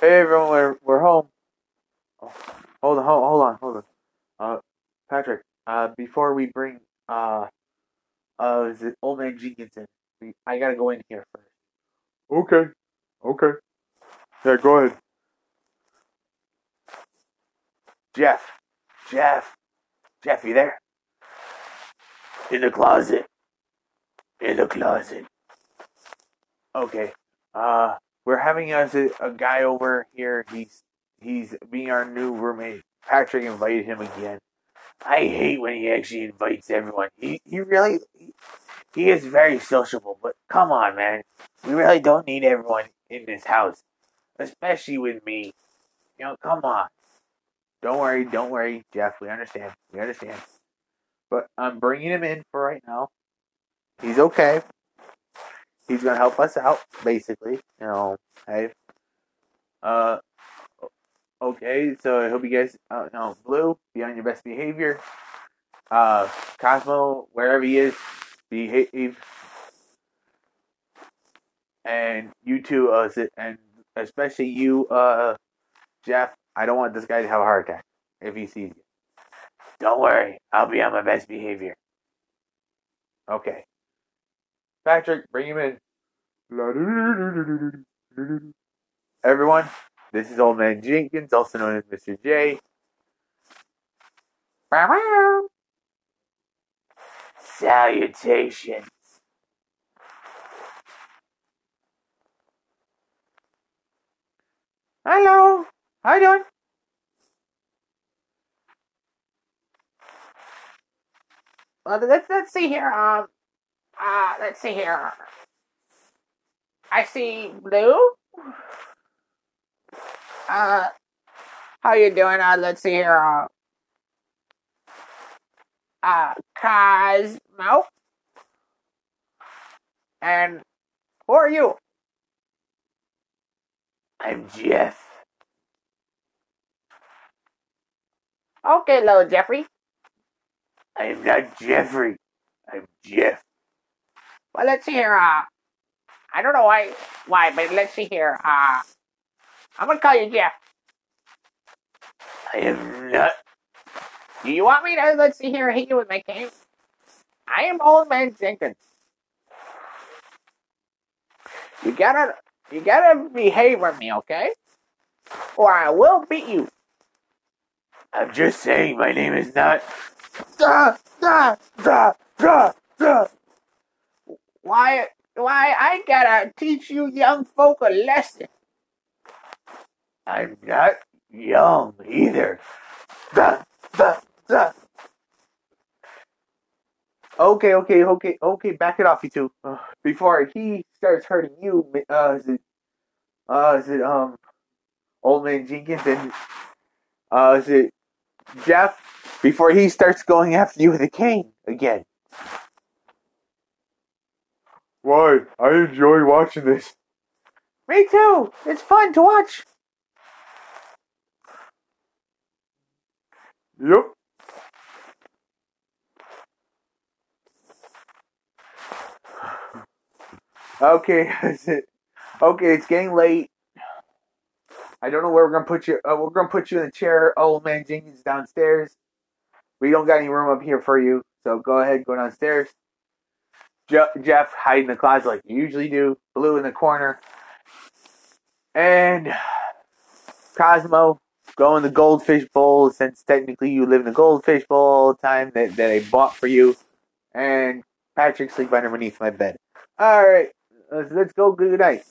Hey everyone, we're, we're home. Oh, hold on, hold, hold on, hold on. Uh, Patrick, uh, before we bring, uh, uh, is it Old Man Jenkins in? We, I gotta go in here first. Okay. Okay. Yeah, go ahead. Jeff, Jeff, Jeff, you there? In the closet. In the closet. Okay. Uh, we're having us a, a guy over here. He's he's being our new roommate. Patrick invited him again. I hate when he actually invites everyone. He he really he, he is very sociable, but come on, man. We really don't need everyone in this house, especially with me. You know, come on. Don't worry, don't worry, Jeff. We understand. We understand. But I'm bringing him in for right now. He's okay. He's gonna help us out, basically. You know, hey. Uh, okay. So I hope you guys, uh, no, Blue, be on your best behavior. Uh, Cosmo, wherever he is, behave. And you two, uh, and especially you, uh, Jeff. I don't want this guy to have a heart attack if he sees you. Don't worry, I'll be on my best behavior. Okay. Patrick, bring him in. Everyone, this is Old Man Jenkins, also known as Mr. J. Salutations. Hello. How you doing? Well, let's let's see here. Um, uh, let's see here. I see blue. Uh, how you doing? Uh, let's see here. Uh, uh Cosmo. And who are you? I'm Jeff. Okay, little Jeffrey. I am not Jeffrey. I'm Jeff. Well, let's see here. Uh, I don't know why, why, but let's see here. Uh, I'm gonna call you Jeff. I am not. Do you want me to, let's see here, hit you with my cane? I am Old Man Jenkins. You gotta, you gotta behave with me, okay? Or I will beat you. I'm just saying my name is not. Da, da, da, da, da. Why, why, I gotta teach you young folk a lesson. I'm not young either. Okay, okay, okay, okay. Back it off, you two. Before he starts hurting you, uh, is it, uh, is it um, old man Jenkins and uh, is it Jeff? Before he starts going after you with a cane again. Why? I enjoy watching this. Me too. It's fun to watch. Yep. Okay, is it? Okay, it's getting late. I don't know where we're gonna put you. Uh, we're gonna put you in the chair. Old man Jenkins downstairs. We don't got any room up here for you, so go ahead, go downstairs. Je- Jeff, hide in the closet like you usually do. Blue in the corner, and Cosmo, go in the goldfish bowl since technically you live in the goldfish bowl all the time that, that I bought for you. And Patrick, sleep underneath my bed. All right, let's, let's go. Good night.